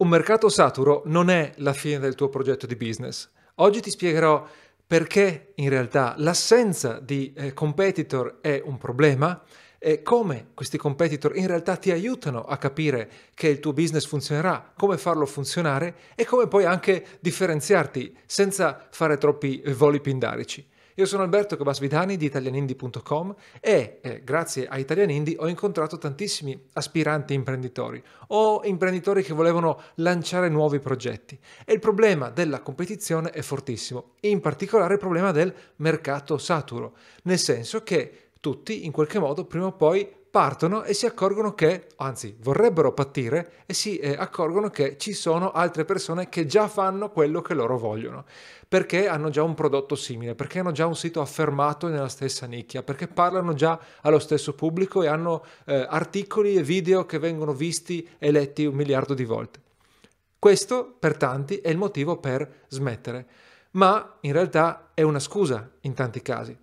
Un mercato saturo non è la fine del tuo progetto di business. Oggi ti spiegherò perché in realtà l'assenza di eh, competitor è un problema e come questi competitor in realtà ti aiutano a capire che il tuo business funzionerà, come farlo funzionare e come poi anche differenziarti senza fare troppi voli pindarici. Io sono Alberto Cabasvidani di italianindi.com e eh, grazie a Italianindi ho incontrato tantissimi aspiranti imprenditori o imprenditori che volevano lanciare nuovi progetti. E il problema della competizione è fortissimo, in particolare il problema del mercato saturo, nel senso che tutti in qualche modo prima o poi partono e si accorgono che, anzi vorrebbero partire e si eh, accorgono che ci sono altre persone che già fanno quello che loro vogliono, perché hanno già un prodotto simile, perché hanno già un sito affermato nella stessa nicchia, perché parlano già allo stesso pubblico e hanno eh, articoli e video che vengono visti e letti un miliardo di volte. Questo per tanti è il motivo per smettere, ma in realtà è una scusa in tanti casi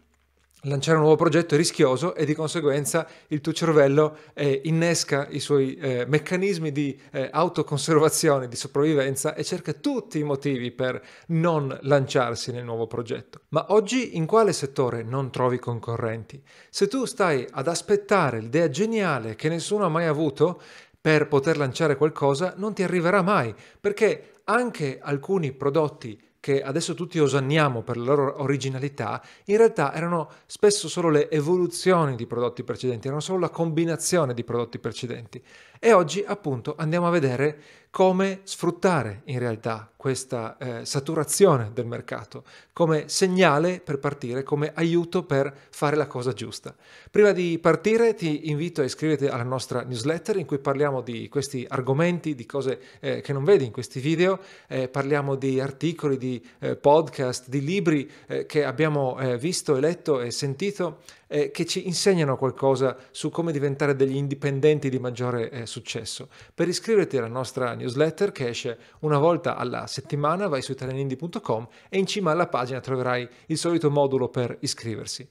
lanciare un nuovo progetto è rischioso e di conseguenza il tuo cervello eh, innesca i suoi eh, meccanismi di eh, autoconservazione, di sopravvivenza e cerca tutti i motivi per non lanciarsi nel nuovo progetto. Ma oggi in quale settore non trovi concorrenti? Se tu stai ad aspettare l'idea geniale che nessuno ha mai avuto per poter lanciare qualcosa, non ti arriverà mai, perché anche alcuni prodotti che adesso tutti osanniamo per la loro originalità, in realtà erano spesso solo le evoluzioni di prodotti precedenti, erano solo la combinazione di prodotti precedenti. E oggi appunto andiamo a vedere come sfruttare in realtà questa eh, saturazione del mercato come segnale per partire, come aiuto per fare la cosa giusta. Prima di partire ti invito a iscriverti alla nostra newsletter in cui parliamo di questi argomenti, di cose eh, che non vedi in questi video, eh, parliamo di articoli, di eh, podcast, di libri eh, che abbiamo eh, visto e letto e sentito eh, che ci insegnano qualcosa su come diventare degli indipendenti di maggiore eh, successo. Per iscriverti alla nostra newsletter che esce una volta alla settimana, vai su italianindi.com e in cima alla pagina troverai il solito modulo per iscriversi.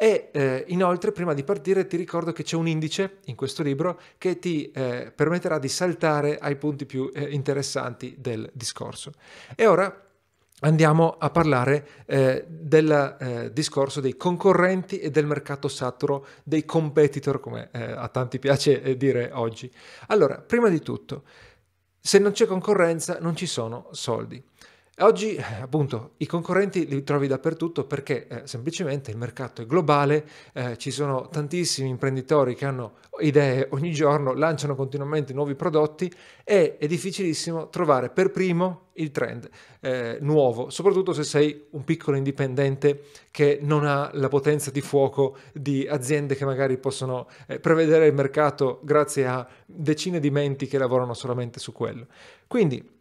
E eh, inoltre, prima di partire, ti ricordo che c'è un indice in questo libro che ti eh, permetterà di saltare ai punti più eh, interessanti del discorso. E ora andiamo a parlare eh, del eh, discorso dei concorrenti e del mercato saturo, dei competitor, come eh, a tanti piace eh, dire oggi. Allora, prima di tutto, se non c'è concorrenza non ci sono soldi. Oggi eh, appunto i concorrenti li trovi dappertutto perché eh, semplicemente il mercato è globale, eh, ci sono tantissimi imprenditori che hanno idee ogni giorno, lanciano continuamente nuovi prodotti e è difficilissimo trovare per primo il trend eh, nuovo, soprattutto se sei un piccolo indipendente che non ha la potenza di fuoco di aziende che magari possono eh, prevedere il mercato grazie a decine di menti che lavorano solamente su quello. Quindi,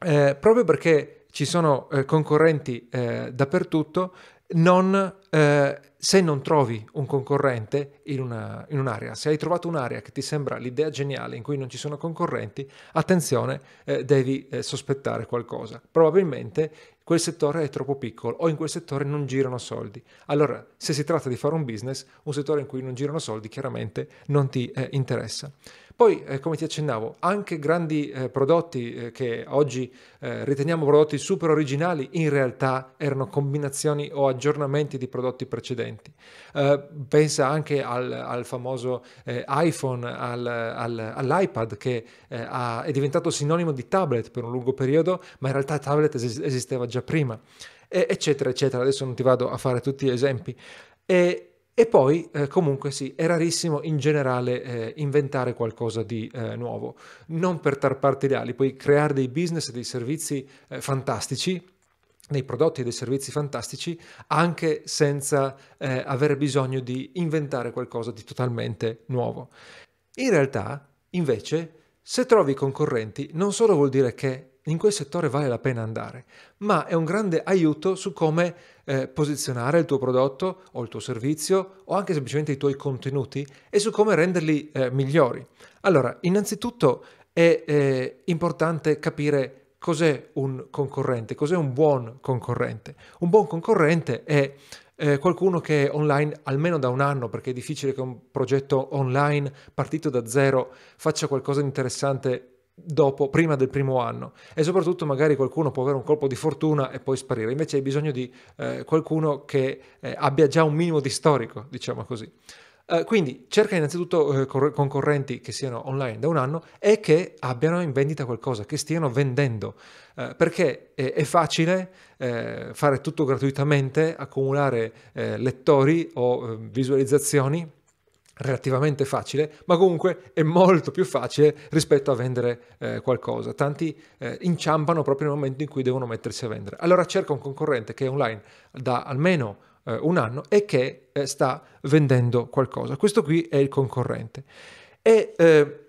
eh, proprio perché ci sono eh, concorrenti eh, dappertutto, non, eh, se non trovi un concorrente in, una, in, un'area, se hai trovato un'area che ti sembra l'idea geniale in cui non ci sono concorrenti, attenzione, eh, devi eh, sospettare qualcosa. Probabilmente quel settore è troppo piccolo o in quel settore non girano soldi. Allora, se si tratta di fare un business, un settore in cui non girano soldi chiaramente non ti eh, interessa. Poi, eh, come ti accennavo, anche grandi eh, prodotti eh, che oggi eh, riteniamo prodotti super originali, in realtà erano combinazioni o aggiornamenti di prodotti precedenti. Eh, pensa anche al, al famoso iPhone, al, al, all'iPad che ha, è diventato sinonimo di tablet per un lungo periodo, ma in realtà tablet es- esisteva già prima, eccetera, eccetera. Adesso non ti vado a fare tutti gli esempi. E, e poi eh, comunque sì, è rarissimo in generale eh, inventare qualcosa di eh, nuovo, non per tarparti le ali, puoi creare dei business, dei servizi eh, fantastici, dei prodotti e dei servizi fantastici anche senza eh, avere bisogno di inventare qualcosa di totalmente nuovo. In realtà, invece, se trovi concorrenti, non solo vuol dire che in quel settore vale la pena andare, ma è un grande aiuto su come eh, posizionare il tuo prodotto o il tuo servizio o anche semplicemente i tuoi contenuti e su come renderli eh, migliori. Allora, innanzitutto è eh, importante capire cos'è un concorrente, cos'è un buon concorrente. Un buon concorrente è eh, qualcuno che è online almeno da un anno, perché è difficile che un progetto online partito da zero faccia qualcosa di interessante dopo, prima del primo anno. E soprattutto magari qualcuno può avere un colpo di fortuna e poi sparire, invece hai bisogno di eh, qualcuno che eh, abbia già un minimo di storico, diciamo così. Uh, quindi cerca innanzitutto uh, concorrenti che siano online da un anno e che abbiano in vendita qualcosa, che stiano vendendo, uh, perché è facile fare tutto gratuitamente, accumulare lettori o visualizzazioni relativamente facile, ma comunque è molto più facile rispetto a vendere eh, qualcosa. Tanti eh, inciampano proprio nel momento in cui devono mettersi a vendere. Allora cerca un concorrente che è online da almeno eh, un anno e che eh, sta vendendo qualcosa. Questo qui è il concorrente. E eh,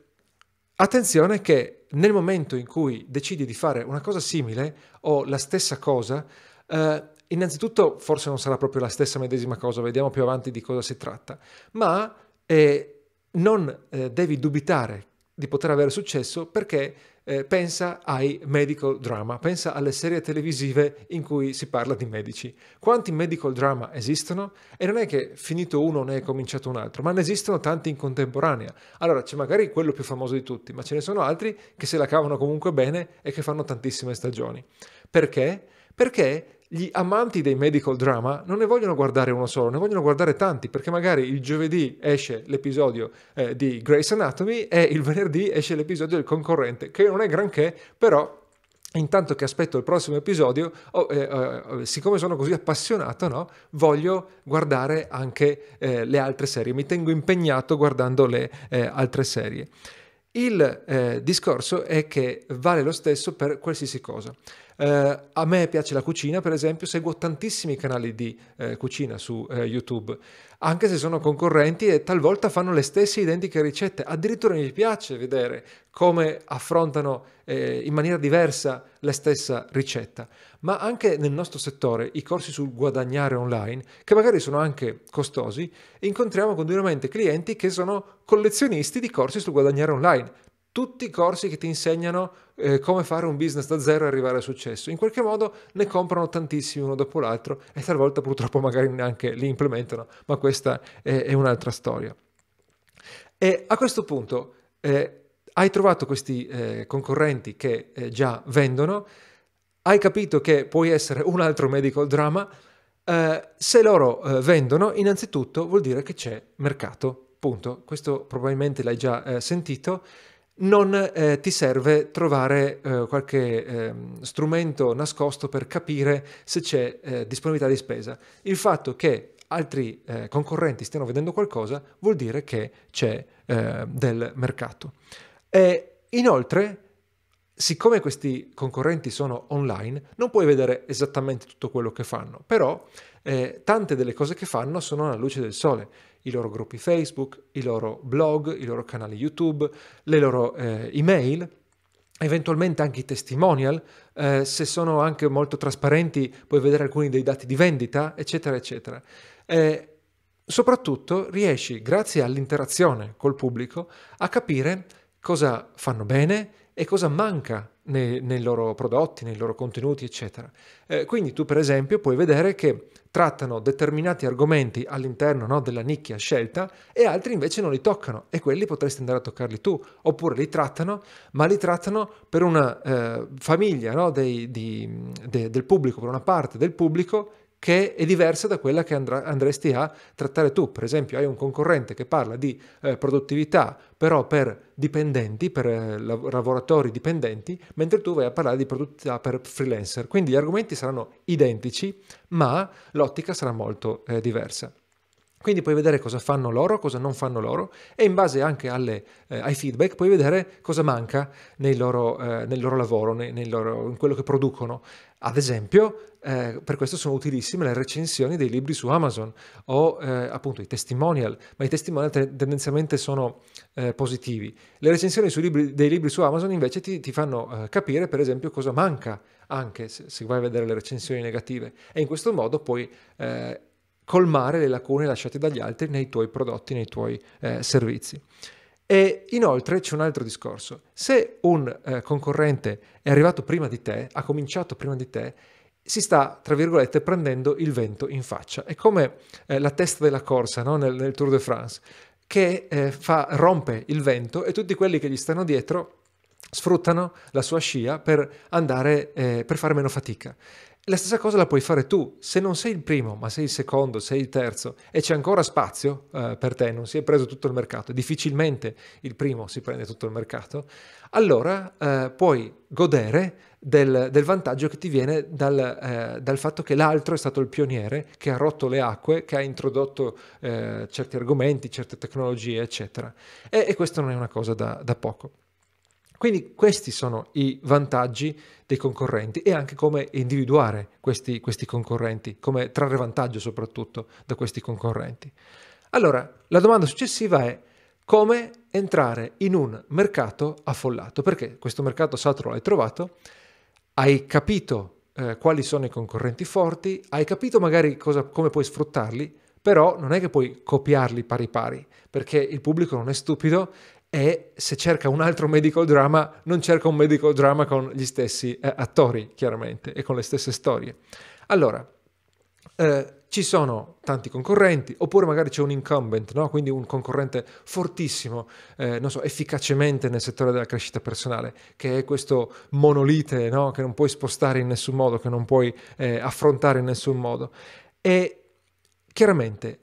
attenzione che nel momento in cui decidi di fare una cosa simile o la stessa cosa, eh, innanzitutto forse non sarà proprio la stessa medesima cosa, vediamo più avanti di cosa si tratta, ma e non eh, devi dubitare di poter avere successo perché eh, pensa ai medical drama, pensa alle serie televisive in cui si parla di medici. Quanti medical drama esistono? E non è che finito uno ne è cominciato un altro, ma ne esistono tanti in contemporanea. Allora c'è magari quello più famoso di tutti, ma ce ne sono altri che se la cavano comunque bene e che fanno tantissime stagioni. Perché? Perché gli amanti dei medical drama non ne vogliono guardare uno solo, ne vogliono guardare tanti, perché magari il giovedì esce l'episodio eh, di Grey's Anatomy e il venerdì esce l'episodio del concorrente, che non è granché, però Intanto che aspetto il prossimo episodio, oh, eh, eh, siccome sono così appassionato, no, voglio guardare anche eh, le altre serie, mi tengo impegnato guardando le eh, altre serie. Il eh, discorso è che vale lo stesso per qualsiasi cosa. Eh, a me piace la cucina, per esempio, seguo tantissimi canali di eh, cucina su eh, YouTube, anche se sono concorrenti e talvolta fanno le stesse identiche ricette. Addirittura mi piace vedere come affrontano eh, in maniera diversa la stessa ricetta. Ma anche nel nostro settore, i corsi sul guadagnare online, che magari sono anche costosi, incontriamo continuamente clienti che sono collezionisti di corsi sul guadagnare online tutti i corsi che ti insegnano eh, come fare un business da zero e arrivare al successo. In qualche modo ne comprano tantissimi uno dopo l'altro e talvolta purtroppo magari neanche li implementano, ma questa è, è un'altra storia. E a questo punto eh, hai trovato questi eh, concorrenti che eh, già vendono, hai capito che puoi essere un altro medical drama, eh, se loro eh, vendono innanzitutto vuol dire che c'è mercato, punto. Questo probabilmente l'hai già sentito non eh, ti serve trovare eh, qualche eh, strumento nascosto per capire se c'è eh, disponibilità di spesa. Il fatto che altri eh, concorrenti stiano vedendo qualcosa vuol dire che c'è eh, del mercato. E inoltre, siccome questi concorrenti sono online, non puoi vedere esattamente tutto quello che fanno, però tante delle cose che fanno sono alla luce del sole i loro gruppi Facebook, i loro blog, i loro canali YouTube, le loro eh, email, eventualmente anche i testimonial, eh, se sono anche molto trasparenti puoi vedere alcuni dei dati di vendita, eccetera, eccetera. Eh, soprattutto riesci, grazie all'interazione col pubblico, a capire cosa fanno bene e cosa manca nei, nei, loro prodotti, nei loro contenuti, eccetera. Eh, quindi tu, per esempio, puoi vedere che trattano determinati argomenti all'interno no, della nicchia scelta e altri invece non li toccano e quelli potresti andare a toccarli tu, oppure li trattano, ma li trattano per una eh, famiglia no, dei, di, de, del pubblico, per una parte del pubblico che è diversa da quella che andrà, andresti a trattare tu. Per esempio, hai un concorrente che parla di eh, produttività, però per dipendenti, per eh, lavoratori dipendenti, mentre tu vai a parlare di produttività per freelancer. Quindi gli argomenti saranno identici, ma l'ottica sarà molto eh, diversa. Quindi puoi vedere cosa fanno loro, cosa non fanno loro e in base anche alle, eh, ai feedback puoi vedere cosa manca nel loro, eh, nel loro lavoro, nei, nei loro, in quello che producono. Ad esempio, eh, per questo sono utilissime le recensioni dei libri su Amazon o eh, appunto i testimonial, ma i testimonial te- tendenzialmente sono eh, positivi. Le recensioni libri, dei libri su Amazon invece ti, ti fanno eh, capire per esempio cosa manca anche se, se, vai a vedere le recensioni negative e in questo modo puoi colmare le lacune lasciate dagli altri nei tuoi prodotti, nei tuoi eh, servizi. E inoltre c'è un altro discorso. Se un eh, concorrente è arrivato prima di te, ha cominciato prima di te, si sta, tra virgolette, prendendo il vento in faccia. È come eh, la testa della corsa no? nel, nel, Tour de France, che eh, fa, rompe il vento e tutti quelli che gli stanno dietro sfruttano la sua scia per andare, eh, per fare meno fatica. La stessa cosa la puoi fare tu, se non sei il primo, ma sei il secondo, sei il terzo e c'è ancora spazio eh, per te, non si è preso tutto il mercato, difficilmente il primo si prende tutto il mercato, allora eh, puoi godere del, del, vantaggio che ti viene dal, eh, dal, fatto che l'altro è stato il pioniere, che ha rotto le acque, che ha introdotto eh, certi argomenti, certe tecnologie, eccetera. E, e questo non è una cosa da, da poco. Quindi questi sono i vantaggi dei concorrenti e anche come individuare questi, questi, concorrenti, come trarre vantaggio soprattutto da questi concorrenti. Allora, la domanda successiva è come entrare in un mercato affollato, perché questo mercato saturo l'hai trovato, hai capito eh, quali sono i concorrenti forti, hai capito magari cosa, come puoi sfruttarli, però non è che puoi copiarli pari pari, perché il pubblico non è stupido e se cerca un altro medical drama non cerca un medical drama con gli stessi eh, attori chiaramente e con le stesse storie. Allora, eh, ci sono tanti concorrenti, oppure magari c'è un incumbent, no? quindi un concorrente fortissimo, eh, so, efficacemente nel settore della crescita personale, che è questo monolite no? che non puoi spostare in nessun modo, che non puoi eh, affrontare in nessun modo. E chiaramente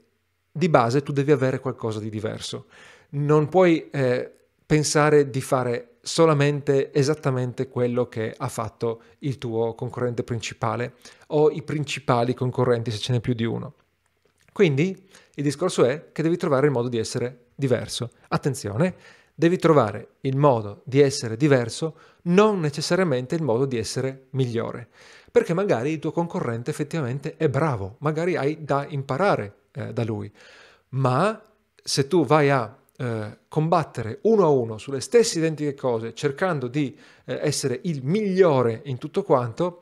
di base tu devi avere qualcosa di diverso non puoi eh, pensare di fare solamente esattamente quello che ha fatto il tuo concorrente principale o i principali concorrenti se ce n'è più di uno. Quindi il discorso è che devi trovare il modo di essere diverso. Attenzione, devi trovare il modo di essere diverso, non necessariamente il modo di essere migliore, perché magari il tuo concorrente effettivamente è bravo, magari hai da imparare eh, da lui, ma se tu vai a eh, combattere uno a uno sulle stesse identiche cose, cercando di eh, essere il migliore in tutto quanto,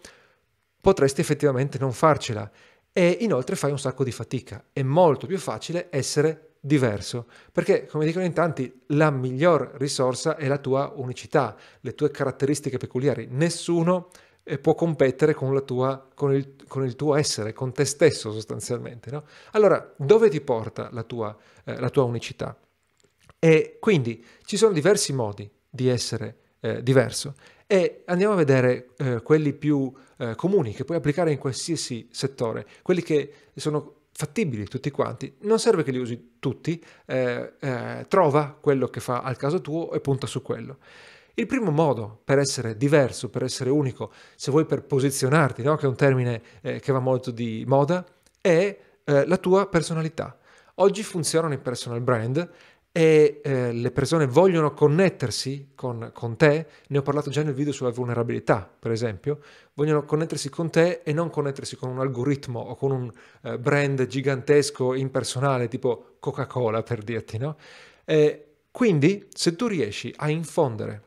potresti effettivamente non farcela e inoltre fai un sacco di fatica. È molto più facile essere diverso, perché come dicono in tanti, la miglior risorsa è la tua unicità, le tue caratteristiche peculiari. Nessuno eh, può competere con, tua, con, il, con, il, tuo essere, con te stesso sostanzialmente. No? Allora, dove ti porta la tua, eh, la tua unicità? E quindi ci sono diversi modi di essere eh, diverso e andiamo a vedere eh, quelli più eh, comuni che puoi applicare in qualsiasi settore, quelli che sono fattibili tutti quanti. Non serve che li usi tutti, eh, eh, trova quello che fa al caso tuo e punta su quello. Il primo modo per essere diverso, per essere unico, se vuoi per posizionarti, no? che è un termine eh, che va molto di moda, è la tua personalità. Oggi funzionano i personal brand e eh, le persone vogliono connettersi con, con, te, ne ho parlato già nel video sulla vulnerabilità, per esempio, vogliono connettersi con te e non connettersi con un algoritmo o con un eh, brand gigantesco, impersonale, tipo Coca-Cola, per dirti, no? Eh, quindi, se tu riesci a infondere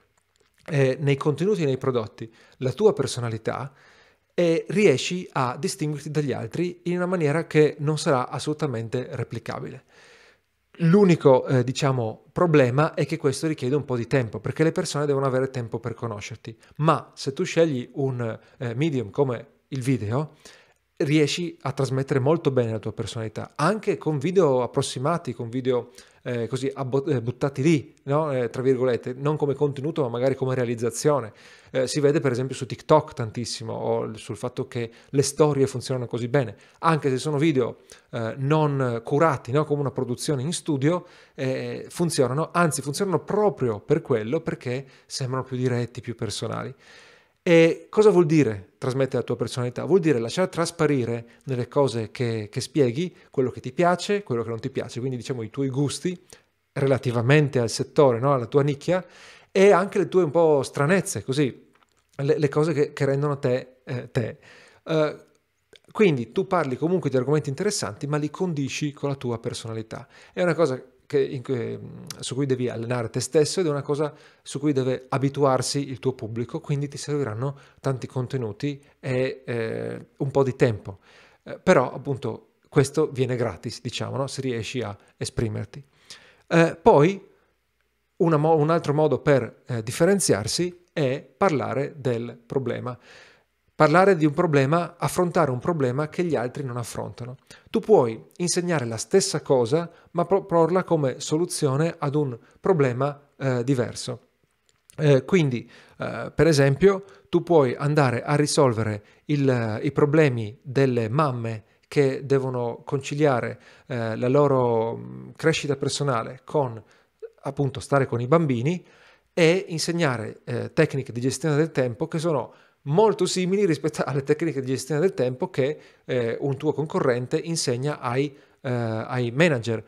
eh, nei contenuti e nei prodotti la tua personalità, e riesci a distinguerti dagli altri in una maniera che non sarà assolutamente replicabile. L'unico, eh, diciamo, problema è che questo richiede un po' di tempo, perché le persone devono avere tempo per conoscerti. Ma se tu scegli un eh, medium come il video, riesci a trasmettere molto bene la tua personalità, anche con video approssimati, con video eh, così eh, buttati lì, no? eh, tra virgolette, non come contenuto ma magari come realizzazione. Eh, si vede per esempio su TikTok tantissimo o sul fatto che le storie funzionano così bene, anche se sono video eh, non curati no? come una produzione in studio, eh, funzionano, anzi funzionano proprio per quello perché sembrano più diretti, più personali. E cosa vuol dire trasmettere la tua personalità? Vuol dire lasciare trasparire nelle cose che, che, spieghi quello che ti piace, quello che non ti piace, quindi diciamo i tuoi gusti relativamente al settore, no? alla tua nicchia e anche le tue un po' stranezze, così, le, le cose che, che, rendono te eh, te. Uh, quindi tu parli comunque di argomenti interessanti, ma li condisci con la tua personalità. È una cosa che, in, su cui devi allenare te stesso ed è una cosa su cui deve abituarsi il tuo pubblico, quindi ti serviranno tanti contenuti e eh, un po' di tempo. Eh, però appunto questo viene gratis, diciamo, no? se riesci a esprimerti. Eh, poi mo- un altro modo per eh, differenziarsi è parlare del problema parlare di un problema, affrontare un problema che gli altri non affrontano. Tu puoi insegnare la stessa cosa, ma proporla come soluzione ad un problema eh, diverso. Eh, quindi, eh, per esempio, tu puoi andare a risolvere il, i problemi delle mamme che devono conciliare eh, la loro mm, crescita personale con appunto stare con i bambini e insegnare eh, tecniche di gestione del tempo che sono molto simili rispetto alle tecniche di gestione del tempo che eh, un tuo concorrente insegna ai, eh, ai manager.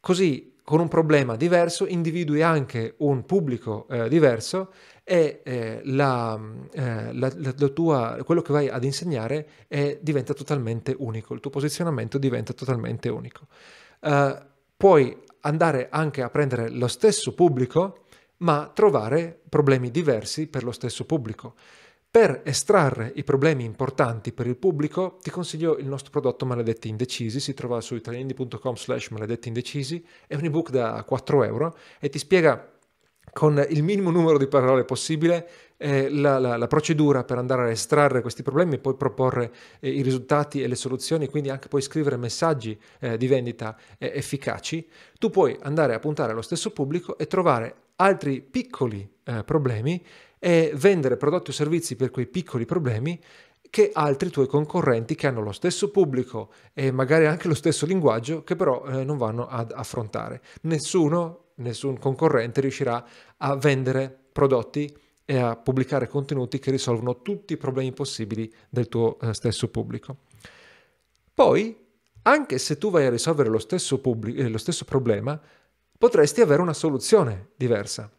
Così con un problema diverso individui anche un pubblico eh, diverso e eh, la, eh, la, la, tua, quello che vai ad insegnare è, diventa totalmente unico, il tuo posizionamento diventa totalmente unico. Uh, puoi andare anche a prendere lo stesso pubblico, ma trovare problemi diversi per lo stesso pubblico. Per estrarre i problemi importanti per il pubblico ti consiglio il nostro prodotto Maledetti Indecisi, si trova su italiandi.com slash maledetti indecisi, è un ebook da 4 euro e ti spiega con il minimo numero di parole possibile eh, la, la, la, procedura per andare a estrarre questi problemi e poi proporre eh, i risultati e le soluzioni, quindi anche poi scrivere messaggi eh, di vendita eh, efficaci, tu puoi andare a puntare allo stesso pubblico e trovare altri piccoli eh, problemi e vendere prodotti o servizi per quei piccoli problemi che altri tuoi concorrenti che hanno lo stesso pubblico e magari anche lo stesso linguaggio che però eh, non vanno ad affrontare. Nessuno, nessun concorrente riuscirà a vendere prodotti e a pubblicare contenuti che risolvono tutti i problemi possibili del tuo eh, stesso pubblico. Poi, anche se tu vai a risolvere lo stesso, pubblic- eh, lo stesso problema, potresti avere una soluzione diversa.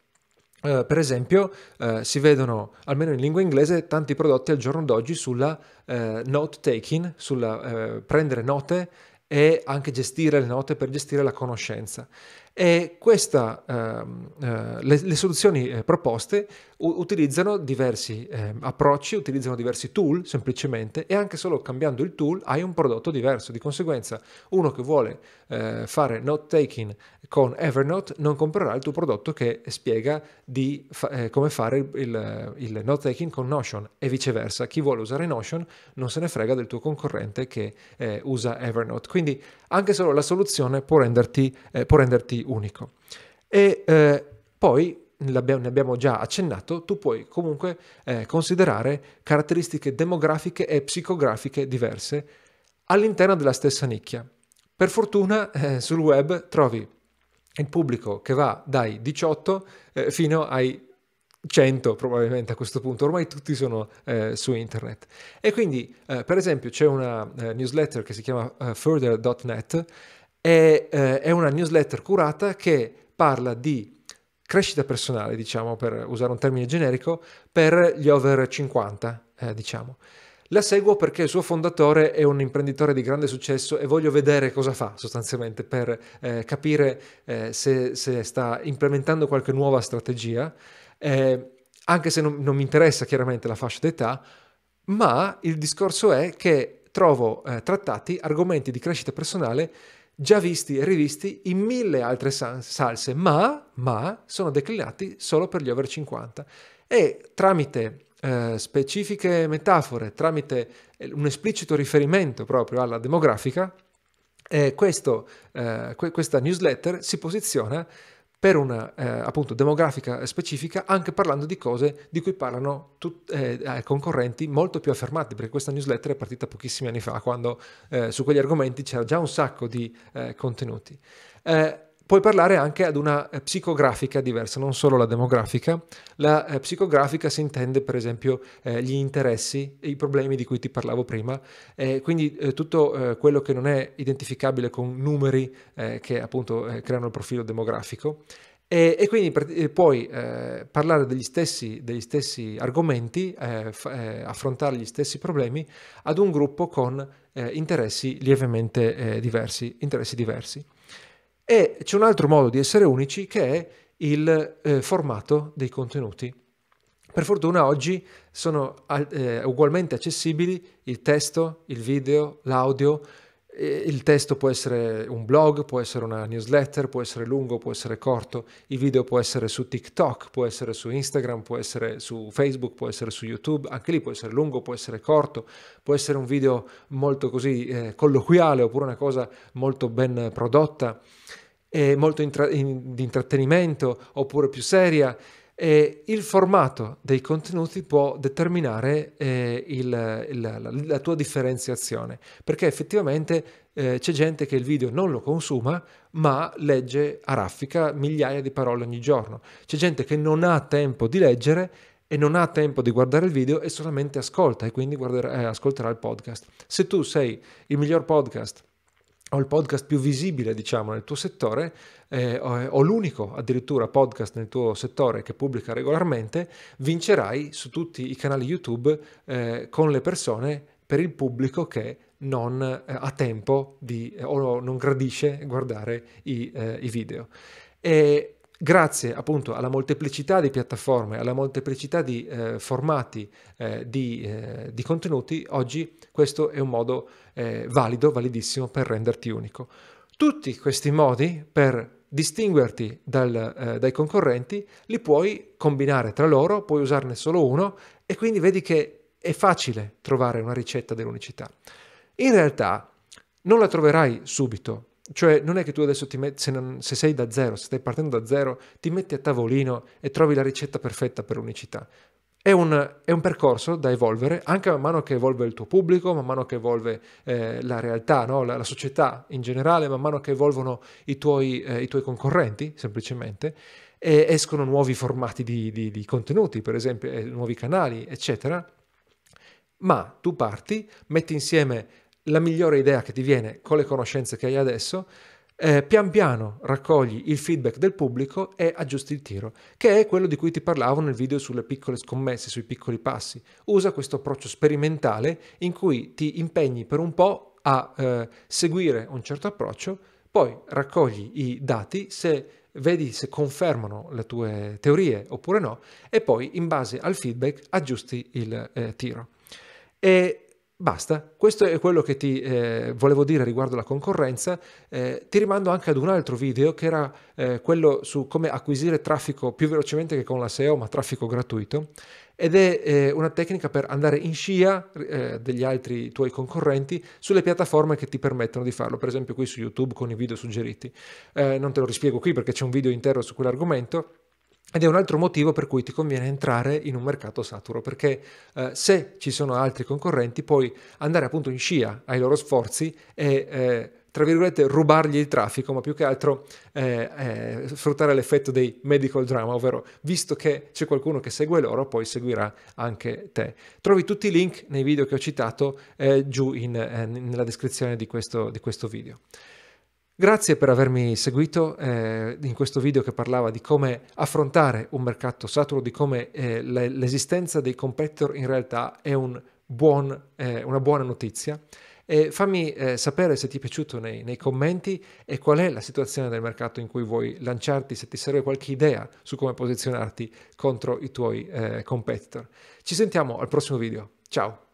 Uh, per esempio, uh, si vedono, almeno in lingua inglese, tanti prodotti al giorno d'oggi sulla uh, note taking, sulla prendere note e anche gestire le note per gestire la conoscenza. E questa, ehm, eh, le, le, soluzioni eh, proposte utilizzano diversi eh, approcci, utilizzano diversi tool semplicemente e anche solo cambiando il tool hai un prodotto diverso. Di conseguenza uno che vuole eh, fare note taking con Evernote non comprerà il tuo prodotto che spiega di fa- eh, come fare il, il, il note taking con Notion e viceversa. Chi vuole usare Notion non se ne frega del tuo concorrente che eh, usa Evernote. Quindi anche solo la soluzione può renderti, può renderti unico. E eh, poi, ne abbiamo già accennato, tu puoi comunque eh, considerare caratteristiche demografiche e psicografiche diverse all'interno della stessa nicchia. Per fortuna eh, sul web trovi il pubblico che va dai 18 eh, fino ai 100 probabilmente a questo punto, ormai tutti sono eh, su internet. E quindi, eh, per esempio, c'è una eh, newsletter che si chiama uh, further.net è, eh, è una newsletter curata che parla di crescita personale, diciamo, per usare un termine generico, per gli over 50, eh, diciamo. La seguo perché il suo fondatore è un imprenditore di grande successo e voglio vedere cosa fa sostanzialmente per eh, capire eh, se, se, sta implementando qualche nuova strategia, eh, anche se non, non, mi interessa chiaramente la fascia d'età, ma il discorso è che trovo eh, trattati argomenti di crescita personale già visti e rivisti in mille altre salse, ma, ma sono declinati solo per gli over 50 e tramite eh, specifiche metafore, tramite eh, un esplicito riferimento proprio alla demografica, eh, questo, eh, questa newsletter si posiziona per una eh, appunto demografica specifica, anche parlando di cose di cui parlano tut- eh, eh, concorrenti molto più affermati, perché questa newsletter è partita pochissimi anni fa, quando eh, su quegli argomenti c'era già un sacco di eh, contenuti. Puoi parlare anche ad una eh, psicografica diversa, non solo la demografica. La eh, psicografica si intende per esempio eh, gli interessi i problemi di cui ti parlavo prima, eh, quindi eh, tutto eh, quello che non è identificabile con numeri che appunto creano il profilo demografico. E, e quindi per, puoi parlare degli stessi, degli stessi argomenti, f- affrontare gli stessi problemi ad un gruppo con interessi lievemente diversi. Interessi diversi. E c'è un altro modo di essere unici che è il eh, formato dei contenuti. Per fortuna oggi sono eh, ugualmente accessibili il testo, il video, l'audio. Il testo può essere un blog, può essere una newsletter, può essere lungo, può essere corto, il video può essere su TikTok, può essere su Instagram, può essere su Facebook, può essere su YouTube, anche lì può essere lungo, può essere corto, può essere un video molto così eh, colloquiale oppure una cosa molto ben prodotta, eh, molto intra- in, di intrattenimento oppure più seria. E il formato dei contenuti può determinare eh, il, il, la, la, tua differenziazione, perché effettivamente eh, c'è gente che il video non lo consuma, ma legge a raffica migliaia di parole ogni giorno. C'è gente che non ha tempo di leggere e non ha tempo di guardare il video e solamente ascolta e quindi guarderà, eh, ascolterà il podcast. Se tu sei il miglior podcast o il podcast più visibile, diciamo, nel tuo settore, eh, o, l'unico addirittura podcast nel tuo settore che pubblica regolarmente, vincerai su tutti i canali YouTube eh, con le persone per il pubblico che non eh, ha tempo di, o non gradisce guardare i, eh, i video. E grazie appunto alla molteplicità di piattaforme, alla molteplicità di eh, formati eh, di, eh, di, contenuti, oggi questo è un modo eh, valido, validissimo per renderti unico. Tutti questi modi per distinguerti dal, eh, dai concorrenti li puoi combinare tra loro, puoi usarne solo uno e quindi vedi che è facile trovare una ricetta dell'unicità. In realtà non la troverai subito, cioè non è che tu adesso ti metti, se, non, se, sei da zero, se stai partendo da zero, ti metti a tavolino e trovi la ricetta perfetta per unicità. È un, è un percorso da evolvere, anche man mano che evolve il tuo pubblico, man mano che evolve eh, la realtà, no? la, la, società in generale, man mano che evolvono i tuoi, eh, i tuoi concorrenti, semplicemente, e escono nuovi formati di, di, di contenuti, per esempio, eh, nuovi canali, eccetera. Ma tu parti, metti insieme la migliore idea che ti viene con le conoscenze che hai adesso, eh, pian piano raccogli il feedback del pubblico e aggiusti il tiro, che è quello di cui ti parlavo nel video sulle piccole scommesse, sui piccoli passi. Usa questo approccio sperimentale in cui ti impegni per un po' a eh, seguire un certo approccio, poi raccogli i dati, se vedi se confermano le tue teorie oppure no, e poi in base al feedback aggiusti il eh, tiro. E Basta, questo è quello che ti eh, volevo dire riguardo la concorrenza. Eh, ti rimando anche ad un altro video che era eh, quello su come acquisire traffico più velocemente che con la SEO, ma traffico gratuito. Ed è eh, una tecnica per andare in scia eh, degli altri tuoi concorrenti sulle piattaforme che ti permettono di farlo, per esempio qui su YouTube con i video suggeriti. Eh, non te lo rispiego qui perché c'è un video intero su quell'argomento ed è un altro motivo per cui ti conviene entrare in un mercato saturo, perché eh, se ci sono altri concorrenti puoi andare appunto in scia ai loro sforzi e, eh, tra virgolette, rubargli il traffico, ma più che altro eh, eh sfruttare l'effetto dei medical drama, ovvero visto che c'è qualcuno che segue loro, poi seguirà anche te. Trovi tutti i link nei video che ho citato eh, giù in, eh, nella descrizione di questo, di questo video. Grazie per avermi seguito eh, in questo video che parlava di come affrontare un mercato saturo, di come eh, l'esistenza dei competitor in realtà è un buon, eh, una buona notizia. E fammi eh, sapere se ti è piaciuto nei, nei, commenti e qual è la situazione del mercato in cui vuoi lanciarti, se ti serve qualche idea su come posizionarti contro i tuoi eh, competitor. Ci sentiamo al prossimo video. Ciao!